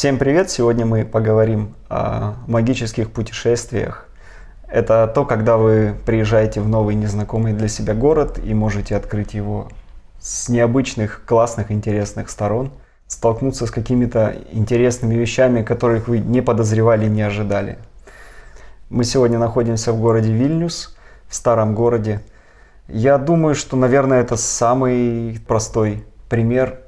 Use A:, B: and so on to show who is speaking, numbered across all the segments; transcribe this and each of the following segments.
A: Всем привет! Сегодня мы поговорим о магических путешествиях. Это то, когда вы приезжаете в новый незнакомый для себя город и можете открыть его с необычных, классных, интересных сторон, столкнуться с какими-то интересными вещами, которых вы не подозревали, не ожидали. Мы сегодня находимся в городе Вильнюс, в старом городе. Я думаю, что, наверное, это самый простой пример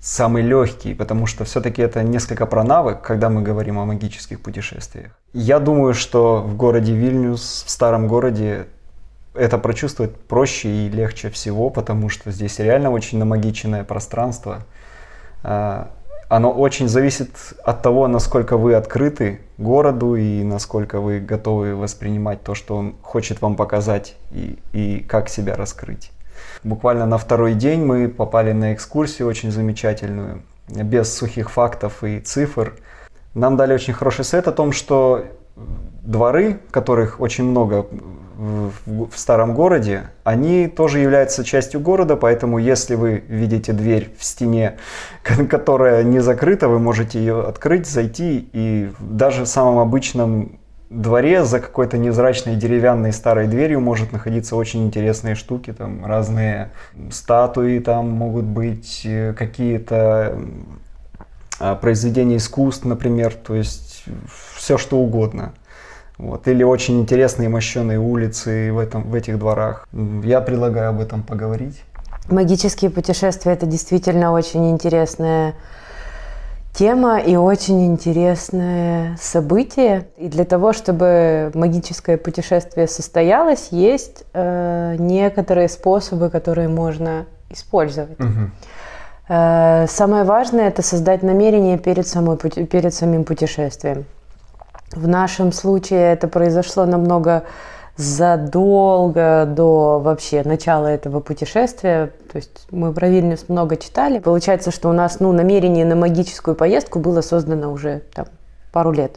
A: самый легкий, потому что все-таки это несколько про навык, когда мы говорим о магических путешествиях. Я думаю, что в городе Вильнюс, в старом городе, это прочувствовать проще и легче всего, потому что здесь реально очень намагиченное пространство. А, оно очень зависит от того, насколько вы открыты городу и насколько вы готовы воспринимать то, что он хочет вам показать и, и как себя раскрыть. Буквально на второй день мы попали на экскурсию очень замечательную, без сухих фактов и цифр. Нам дали очень хороший совет о том, что дворы, которых очень много в, старом городе, они тоже являются частью города, поэтому если вы видите дверь в стене, которая не закрыта, вы можете ее открыть, зайти и даже в самом обычном дворе за какой-то невзрачной деревянной старой дверью может находиться очень интересные штуки, там разные статуи там могут быть, э, какие-то а, произведения искусств, например, то есть все что угодно. Вот. Или очень интересные мощеные улицы в, этом, в этих дворах. Я предлагаю об этом поговорить.
B: Магические путешествия – это действительно очень интересная тема и очень интересное событие. И для того, чтобы магическое путешествие состоялось, есть э, некоторые способы, которые можно использовать. Угу. Э, самое важное это создать намерение перед, самой, перед самим путешествием. В нашем случае это произошло намного задолго до вообще начала этого путешествия. То есть мы про Вильнюс много читали. Получается, что у нас ну, намерение на магическую поездку было создано уже там, пару лет,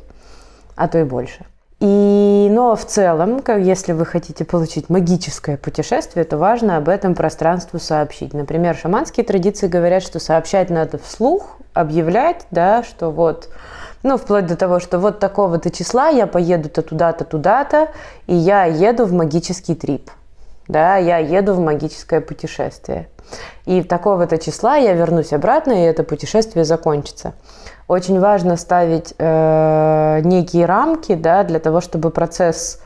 B: а то и больше. И, но в целом, как, если вы хотите получить магическое путешествие, то важно об этом пространству сообщить. Например, шаманские традиции говорят, что сообщать надо вслух, объявлять, да, что вот ну, вплоть до того, что вот такого-то числа я поеду-то туда-то, туда-то, и я еду в магический трип. Да, я еду в магическое путешествие. И такого-то числа я вернусь обратно, и это путешествие закончится. Очень важно ставить э, некие рамки, да, для того, чтобы процесс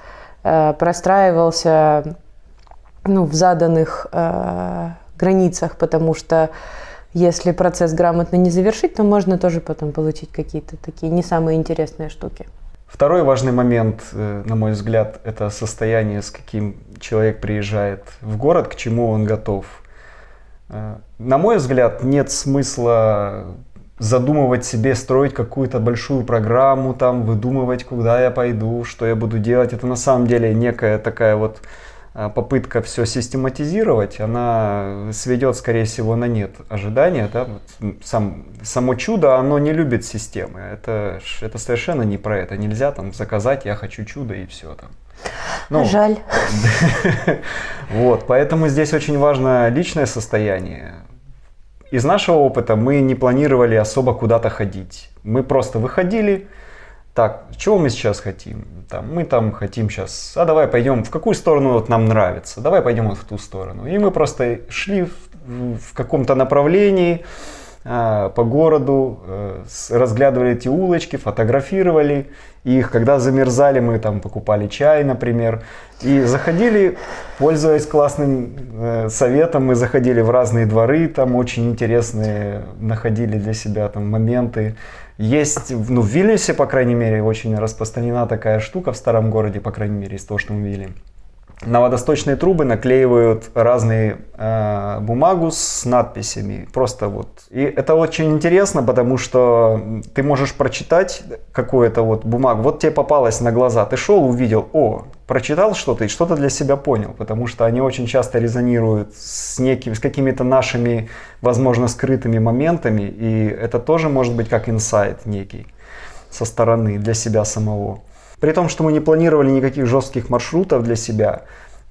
B: э, простраивался ну, в заданных э, границах, потому что если процесс грамотно не завершить, то можно тоже потом получить какие-то такие не самые интересные штуки.
A: Второй важный момент, э, на мой взгляд, это состояние, с каким человек приезжает в город, к чему он готов. Э, на мой взгляд, нет смысла задумывать себе, строить какую-то большую программу, там, выдумывать, куда я пойду, что я буду делать. Это на самом деле некая такая вот попытка все систематизировать, она сведет, скорее всего, на нет ожидания. Да? Сам, само чудо, оно не любит системы. Это, это совершенно не про это. Нельзя там заказать, я хочу чудо и все там.
B: Ну, Жаль.
A: Вот, поэтому здесь очень важно личное состояние. Из нашего опыта мы не планировали особо куда-то ходить. Мы просто выходили, так, чего мы сейчас хотим? Там, мы там хотим сейчас, а давай пойдем, в какую сторону вот нам нравится, давай пойдем вот в ту сторону. И мы просто шли в, в каком-то направлении по городу, э, разглядывали эти улочки, фотографировали их. Когда замерзали, мы там покупали чай, например. И заходили, пользуясь классным э, советом, мы заходили в разные дворы, там очень интересные находили для себя там моменты есть, ну, в Вильнюсе, по крайней мере, очень распространена такая штука в старом городе, по крайней мере, из того, что мы видели. На водосточные трубы наклеивают разные э, бумагу с надписями. Просто вот. И это очень интересно, потому что ты можешь прочитать какую-то вот бумагу. Вот тебе попалась на глаза. Ты шел, увидел, о, прочитал что-то и что-то для себя понял. Потому что они очень часто резонируют с, неким, с какими-то нашими, возможно, скрытыми моментами. И это тоже может быть как инсайт некий со стороны для себя самого. При том, что мы не планировали никаких жестких маршрутов для себя,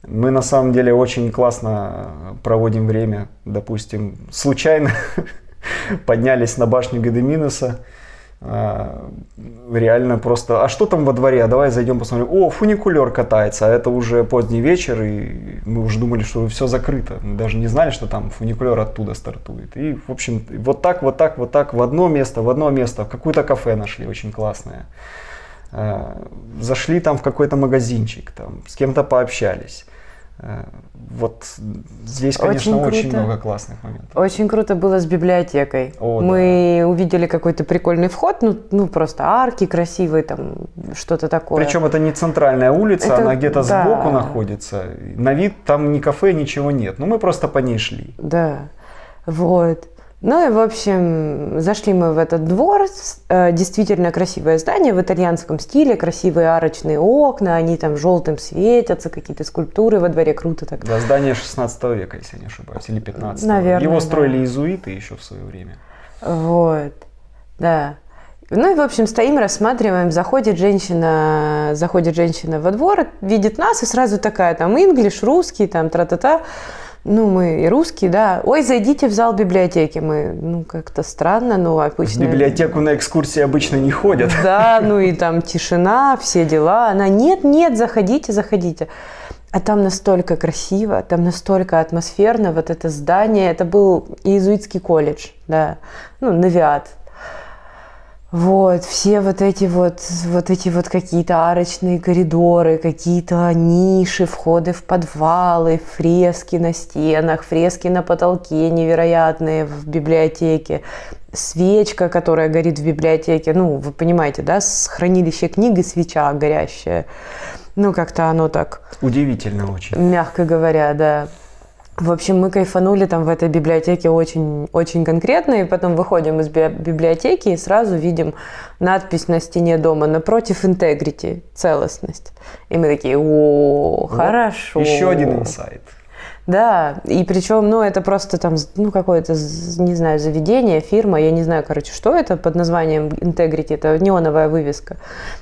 A: мы на самом деле очень классно проводим время. Допустим, случайно поднялись на башню Гедеминуса А, реально просто, а что там во дворе, а давай зайдем посмотрим. О, фуникулер катается, а это уже поздний вечер, и мы уже думали, что все закрыто. Мы даже не знали, что там фуникулер оттуда стартует. И, в общем, вот так, вот так, вот так, в одно место, в одно место, в какое-то кафе нашли, очень классное. А, зашли там в какой-то магазинчик, там, с кем-то пообщались. Э, вот здесь, конечно, очень, очень много классных моментов.
B: Очень круто было с библиотекой. О, Мы да. увидели какой-то прикольный вход, ну, ну просто арки красивые, там что-то такое.
A: Причем это не центральная улица, это, она где-то да. сбоку находится. На вид там ни кафе, ничего нет. Но мы просто по ней шли.
B: Да, вот. Ну и, в общем, зашли мы в этот двор. Э, действительно красивое здание в итальянском стиле, красивые арочные окна, они там желтым светятся, какие-то скульптуры во дворе, круто так.
A: Да, здание 16 века, если не ошибаюсь, или 15
B: Наверное,
A: Его строили да. иезуиты еще в свое время.
B: Вот, да. Ну и, в общем, стоим, рассматриваем, заходит женщина, заходит женщина во двор, видит нас и сразу такая, там, инглиш, русский, там, тра-та-та. Ну, мы и русские, да. Ой, зайдите в зал библиотеки. Мы, ну, как-то странно, но обычно...
A: В библиотеку на экскурсии обычно не ходят.
B: Да, ну и там тишина, все дела. Она, нет, нет, заходите, заходите. А там настолько красиво, там настолько атмосферно, вот это здание, это был иезуитский колледж, да, ну, Навиат, вот, все вот эти вот, вот эти вот какие-то арочные коридоры, какие-то ниши, входы в подвалы, фрески на стенах, фрески на потолке невероятные в библиотеке, свечка, которая горит в библиотеке, ну, вы понимаете, да, с хранилища книг и свеча горящая. Ну, как-то оно так...
A: Удивительно очень.
B: Мягко говоря, да. В общем, мы кайфанули там в этой библиотеке очень, очень конкретно, и потом выходим из библиотеки и сразу видим надпись на стене дома напротив integrity, целостность. И мы такие, о, хорошо.
A: Еще один инсайт.
B: Да, и причем, ну, это просто там, ну, какое-то, не знаю, заведение, фирма, я не знаю, короче, что это под названием Integrity, это неоновая вывеска.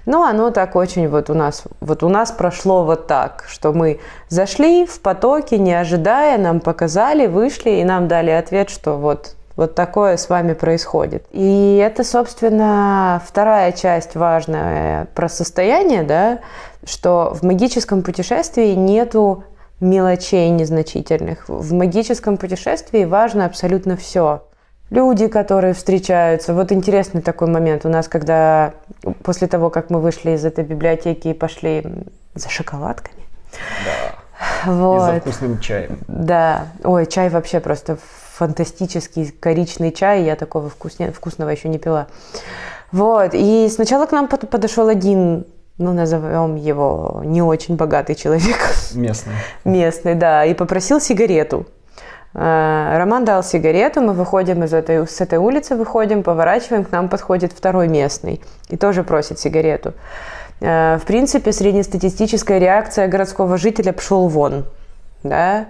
B: Но оно так очень вот у нас, вот у нас прошло вот так, что мы зашли в потоке, не ожидая, нам показали, вышли, и нам дали ответ, что вот вот такое с вами происходит. И это, собственно, вторая часть важная про состояние, да, что в магическом путешествии нету мелочей незначительных. В магическом путешествии важно абсолютно все. Люди, которые встречаются. Вот интересный такой момент у нас, когда после того, как мы вышли из этой библиотеки и пошли за шоколадками.
A: Да. Вот. И за вкусным чаем.
B: Да. Ой, чай вообще просто фантастический коричный чай. Я такого вкусне, вкусного еще не пила. Вот. И сначала к нам подошел один ну, назовем его не очень богатый человек.
A: Местный.
B: Местный, да, и попросил сигарету. А, Роман дал сигарету, мы выходим из этой, с этой улицы, выходим, поворачиваем, к нам подходит второй местный и тоже просит сигарету. А, в принципе, среднестатистическая реакция городского жителя «пшел вон». Да?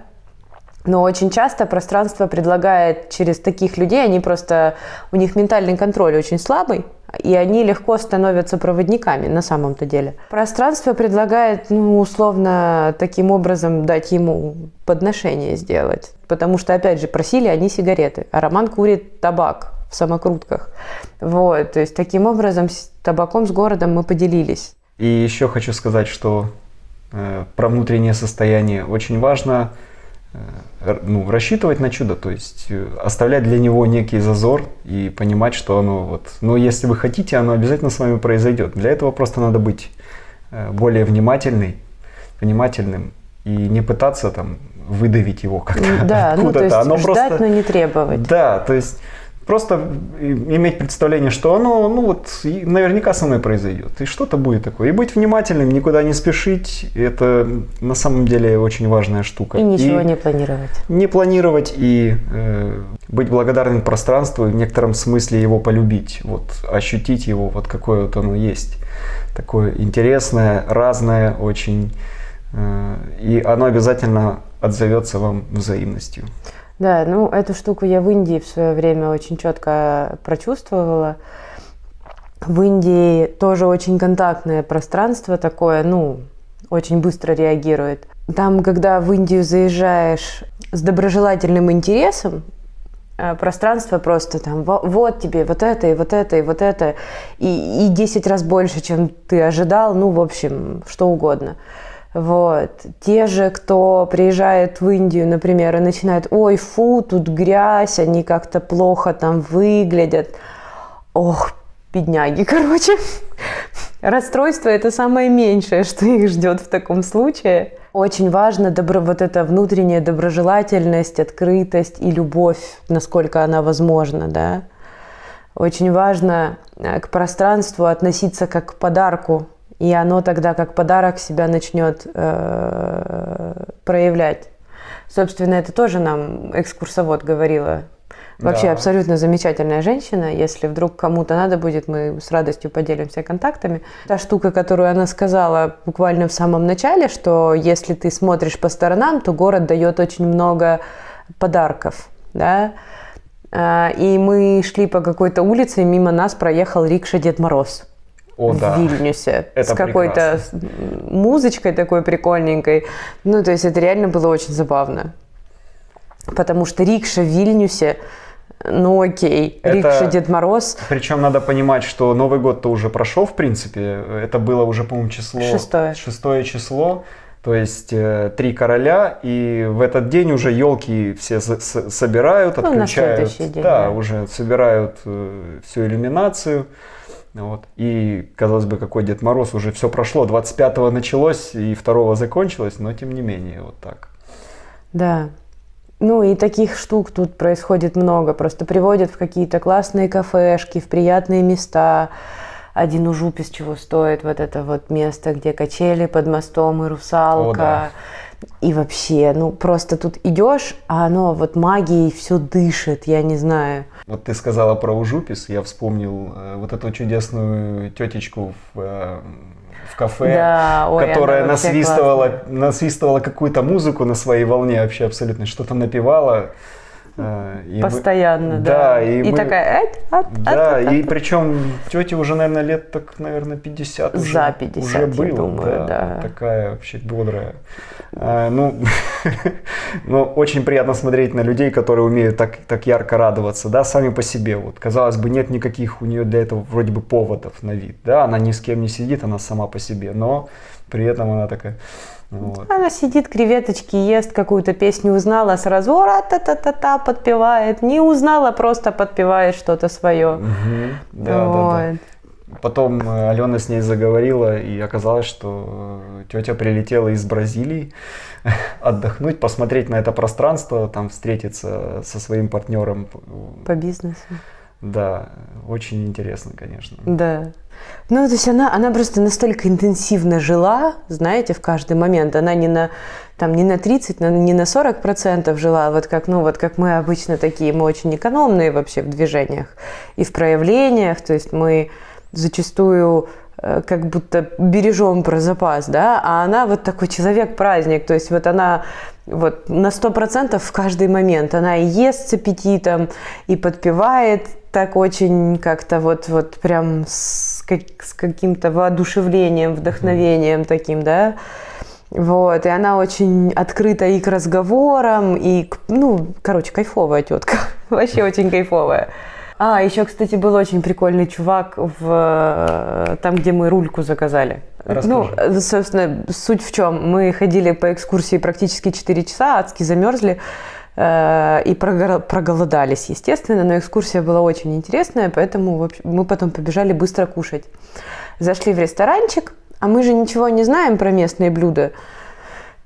B: Но очень часто пространство предлагает через таких людей, они просто, у них ментальный контроль очень слабый, и они легко становятся проводниками на самом-то деле. Пространство предлагает, ну, условно, таким образом дать ему подношение сделать. Потому что, опять же, просили они сигареты, а Роман курит табак в самокрутках. Вот, то есть таким образом с табаком с городом мы поделились.
A: И еще хочу сказать, что э, про внутреннее состояние очень важно ну, рассчитывать на чудо, то есть э, оставлять для него некий зазор и понимать, что оно вот, но если вы хотите, оно обязательно с вами произойдет. Для этого просто надо быть э, более внимательный, внимательным и не пытаться там выдавить его как-то
B: да, ну, то есть оно ждать, просто, но не требовать.
A: Да, то есть Просто иметь представление, что оно, ну вот, наверняка со мной произойдет. И что-то будет такое. И быть внимательным, никуда не спешить, это на самом деле очень важная штука.
B: И ничего и не планировать.
A: Не планировать и э, быть благодарным пространству и в некотором смысле его полюбить. Вот ощутить его, вот какое вот оно есть. Такое интересное, разное очень. Э, и оно обязательно отзовется вам взаимностью.
B: Да, ну эту штуку я в Индии в свое время очень четко прочувствовала. В Индии тоже очень контактное пространство такое, ну, очень быстро реагирует. Там, когда в Индию заезжаешь с доброжелательным интересом, э, пространство просто там, вот тебе вот это, и вот это, и вот это, и, и 10 раз больше, чем ты ожидал, ну, в общем, что угодно. Вот. Те же, кто приезжает в Индию, например, и начинает, ой, фу, тут грязь, они как-то плохо там выглядят. Ох, бедняги, короче. Расстройство – это самое меньшее, что их ждет в таком случае. Очень важно добро, вот эта внутренняя доброжелательность, открытость и любовь, насколько она возможна, да. Очень важно э, к пространству относиться как к подарку, и оно тогда как подарок себя начнет э, проявлять. Собственно, это тоже нам экскурсовод говорила Вообще да. абсолютно замечательная женщина. Если вдруг кому-то надо будет, мы с радостью поделимся контактами. Та штука, которую она сказала буквально в самом начале, что если ты смотришь по сторонам, то город дает очень много подарков. Да? А, и мы шли по какой-то улице, и мимо нас проехал рикша Дед Мороз.
A: О,
B: в
A: да.
B: Вильнюсе
A: это
B: с какой-то музычкой такой прикольненькой. Ну, то есть это реально было очень забавно. Потому что рикша в Вильнюсе ну окей, это... Рикша Дед Мороз.
A: Причем надо понимать, что Новый год-то уже прошел, в принципе. Это было уже, по-моему, число...
B: Шестое.
A: Шестое число. То есть э, три короля, и в этот день уже елки все собирают, ну, отключают.
B: день,
A: да, да, уже собирают э, всю иллюминацию. Вот. И, казалось бы, какой Дед Мороз, уже все прошло, 25-го началось и 2 закончилось, но тем не менее, вот так.
B: Да, ну и таких штук тут происходит много. Просто приводят в какие-то классные кафешки, в приятные места. Один ужупис чего стоит, вот это вот место, где качели под мостом и русалка. О, да. И вообще, ну просто тут идешь, а оно вот магией все дышит, я не знаю.
A: Вот ты сказала про ужупис, я вспомнил э, вот эту чудесную тетечку в э, в кафе,
B: да, ой,
A: которая насвистывала, насвистывала какую-то музыку на своей волне вообще абсолютно, что-то напевала.
B: Э, и Постоянно, мы, да. да. И, и мы, такая... Эт,
A: от, да, от, от, и причем тете уже, наверное, лет так, наверное, 50 уже,
B: За 50,
A: уже было. Я
B: думаю, да, да.
A: Такая вообще бодрая. А, ну, ну, очень приятно смотреть на людей, которые умеют так, так ярко радоваться, да, сами по себе. Вот, казалось бы, нет никаких у нее для этого вроде бы поводов на вид, да, она ни с кем не сидит, она сама по себе, но при этом она такая
B: вот. Она сидит, креветочки ест, какую-то песню узнала, сразу та та та та подпевает. Не узнала, просто подпевает что-то свое. Угу.
A: Да, вот. да, да. Потом э, Алена с ней заговорила, и оказалось, что э, тетя прилетела из Бразилии отдохнуть, посмотреть на это пространство, там встретиться со своим партнером.
B: По бизнесу.
A: Да, очень интересно, конечно.
B: Да. Ну, то есть она, она просто настолько интенсивно жила, знаете, в каждый момент. Она не на, там, не на 30, не на 40 процентов жила, вот как, ну, вот как мы обычно такие, мы очень экономные вообще в движениях и в проявлениях. То есть мы зачастую как будто бережем про запас, да, а она вот такой человек-праздник, то есть вот она вот на сто процентов в каждый момент, она и ест с аппетитом, и подпевает, так очень как-то вот, вот прям с, как, с каким-то воодушевлением, вдохновением таким, да. Вот, и она очень открыта и к разговорам, и, к, ну, короче, кайфовая тетка, вообще очень кайфовая. А, еще, кстати, был очень прикольный чувак в там, где мы рульку заказали.
A: Расскажи.
B: Ну, собственно, суть в чем? Мы ходили по экскурсии практически 4 часа, адски замерзли. Э, и проголодались, естественно, но экскурсия была очень интересная, поэтому мы потом побежали быстро кушать. Зашли в ресторанчик, а мы же ничего не знаем про местные блюда.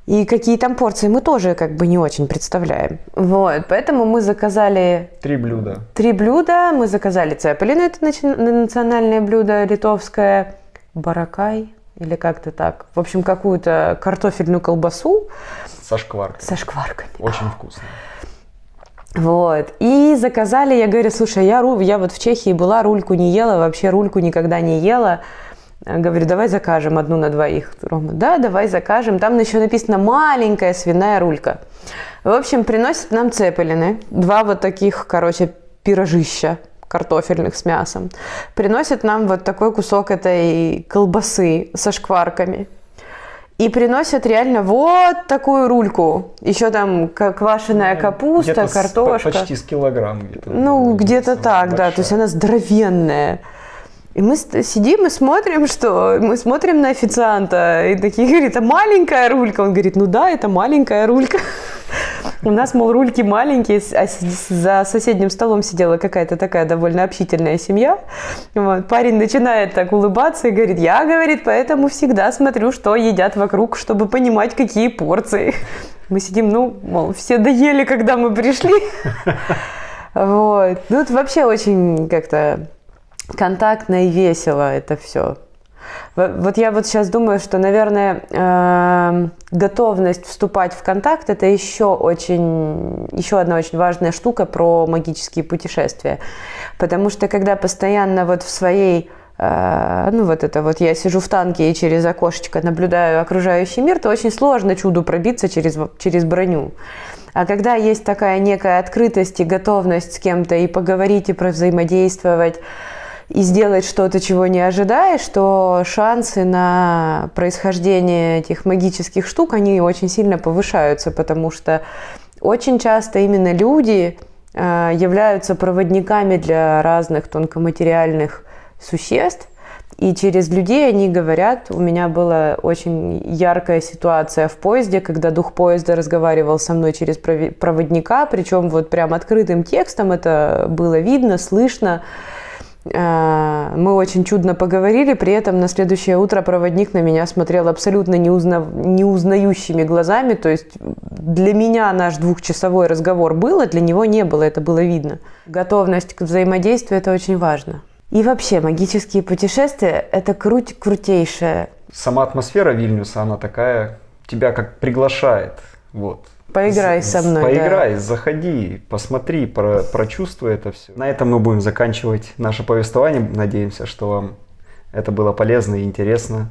B: И какие там порции мы тоже как бы не очень представляем. Вот, поэтому мы заказали...
A: Три блюда.
B: Три блюда. Мы заказали цепелин, это национальное блюдо литовское. Баракай или как-то так. В общем, какую-то картофельную колбасу.
A: Со шкварками.
B: Со шкварками.
A: Очень вкусно.
B: Вот. И заказали, я говорю, слушай, я, я вот в Чехии была, рульку не ела, вообще рульку никогда не ела. Говорю, давай закажем одну на двоих. Рома, да, давай закажем. Там еще написано маленькая свиная рулька. В общем, приносят нам цепелины. Два вот таких, короче, пирожища картофельных с мясом. Приносят нам вот такой кусок этой колбасы со шкварками. И приносят реально вот такую рульку. Еще там квашеная
A: Ну,
B: капуста,
A: где-то с-
B: картошка.
A: почти с килограмм где-то.
B: Ну, где-то так, да. То есть
A: большая.
B: она здоровенная. И мы сидим и смотрим, что мы смотрим на официанта, и такие говорит, а маленькая рулька? Он говорит, ну да, это маленькая рулька. У нас, мол, рульки маленькие, а за соседним столом сидела какая-то такая довольно общительная семья. Вот. Парень начинает так улыбаться и говорит, я, говорит, поэтому всегда смотрю, что едят вокруг, чтобы понимать, какие порции. Мы сидим, ну, мол, все доели, когда мы пришли. Вот. Ну, это вообще очень как-то контактно и весело это все. Вот я вот сейчас думаю, что, наверное, эм, готовность вступать в контакт – это еще, очень, еще одна очень важная штука про магические путешествия. Потому что когда постоянно вот в своей э, ну вот это вот я сижу в танке и через окошечко наблюдаю окружающий мир, то очень сложно чуду пробиться через, через броню. А когда есть такая некая открытость и готовность с кем-то и поговорить, и взаимодействовать, и сделать что-то, чего не ожидаешь, то шансы на происхождение этих магических штук, они очень сильно повышаются, потому что очень часто именно люди э, являются проводниками для разных тонкоматериальных существ, и через людей они говорят, у меня была очень яркая ситуация в поезде, когда дух поезда разговаривал со мной через проводника, причем вот прям открытым текстом это было видно, слышно. Мы очень чудно поговорили, при этом на следующее утро проводник на меня смотрел абсолютно неузна... неузнающими глазами, то есть для меня наш двухчасовой разговор был, а для него не было, это было видно. Готовность к взаимодействию – это очень важно. И вообще, магические путешествия – это круть крутейшее.
A: Сама атмосфера Вильнюса, она такая, тебя как приглашает. Вот.
B: Поиграй со мной.
A: Поиграй,
B: да.
A: заходи, посмотри, про, прочувствуй это все. На этом мы будем заканчивать наше повествование. Надеемся, что вам это было полезно и интересно.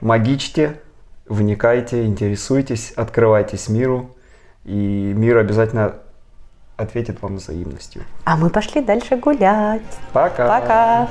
A: Магичьте, вникайте, интересуйтесь, открывайтесь миру. И мир обязательно ответит вам взаимностью.
B: А мы пошли дальше гулять.
A: Пока.
B: Пока.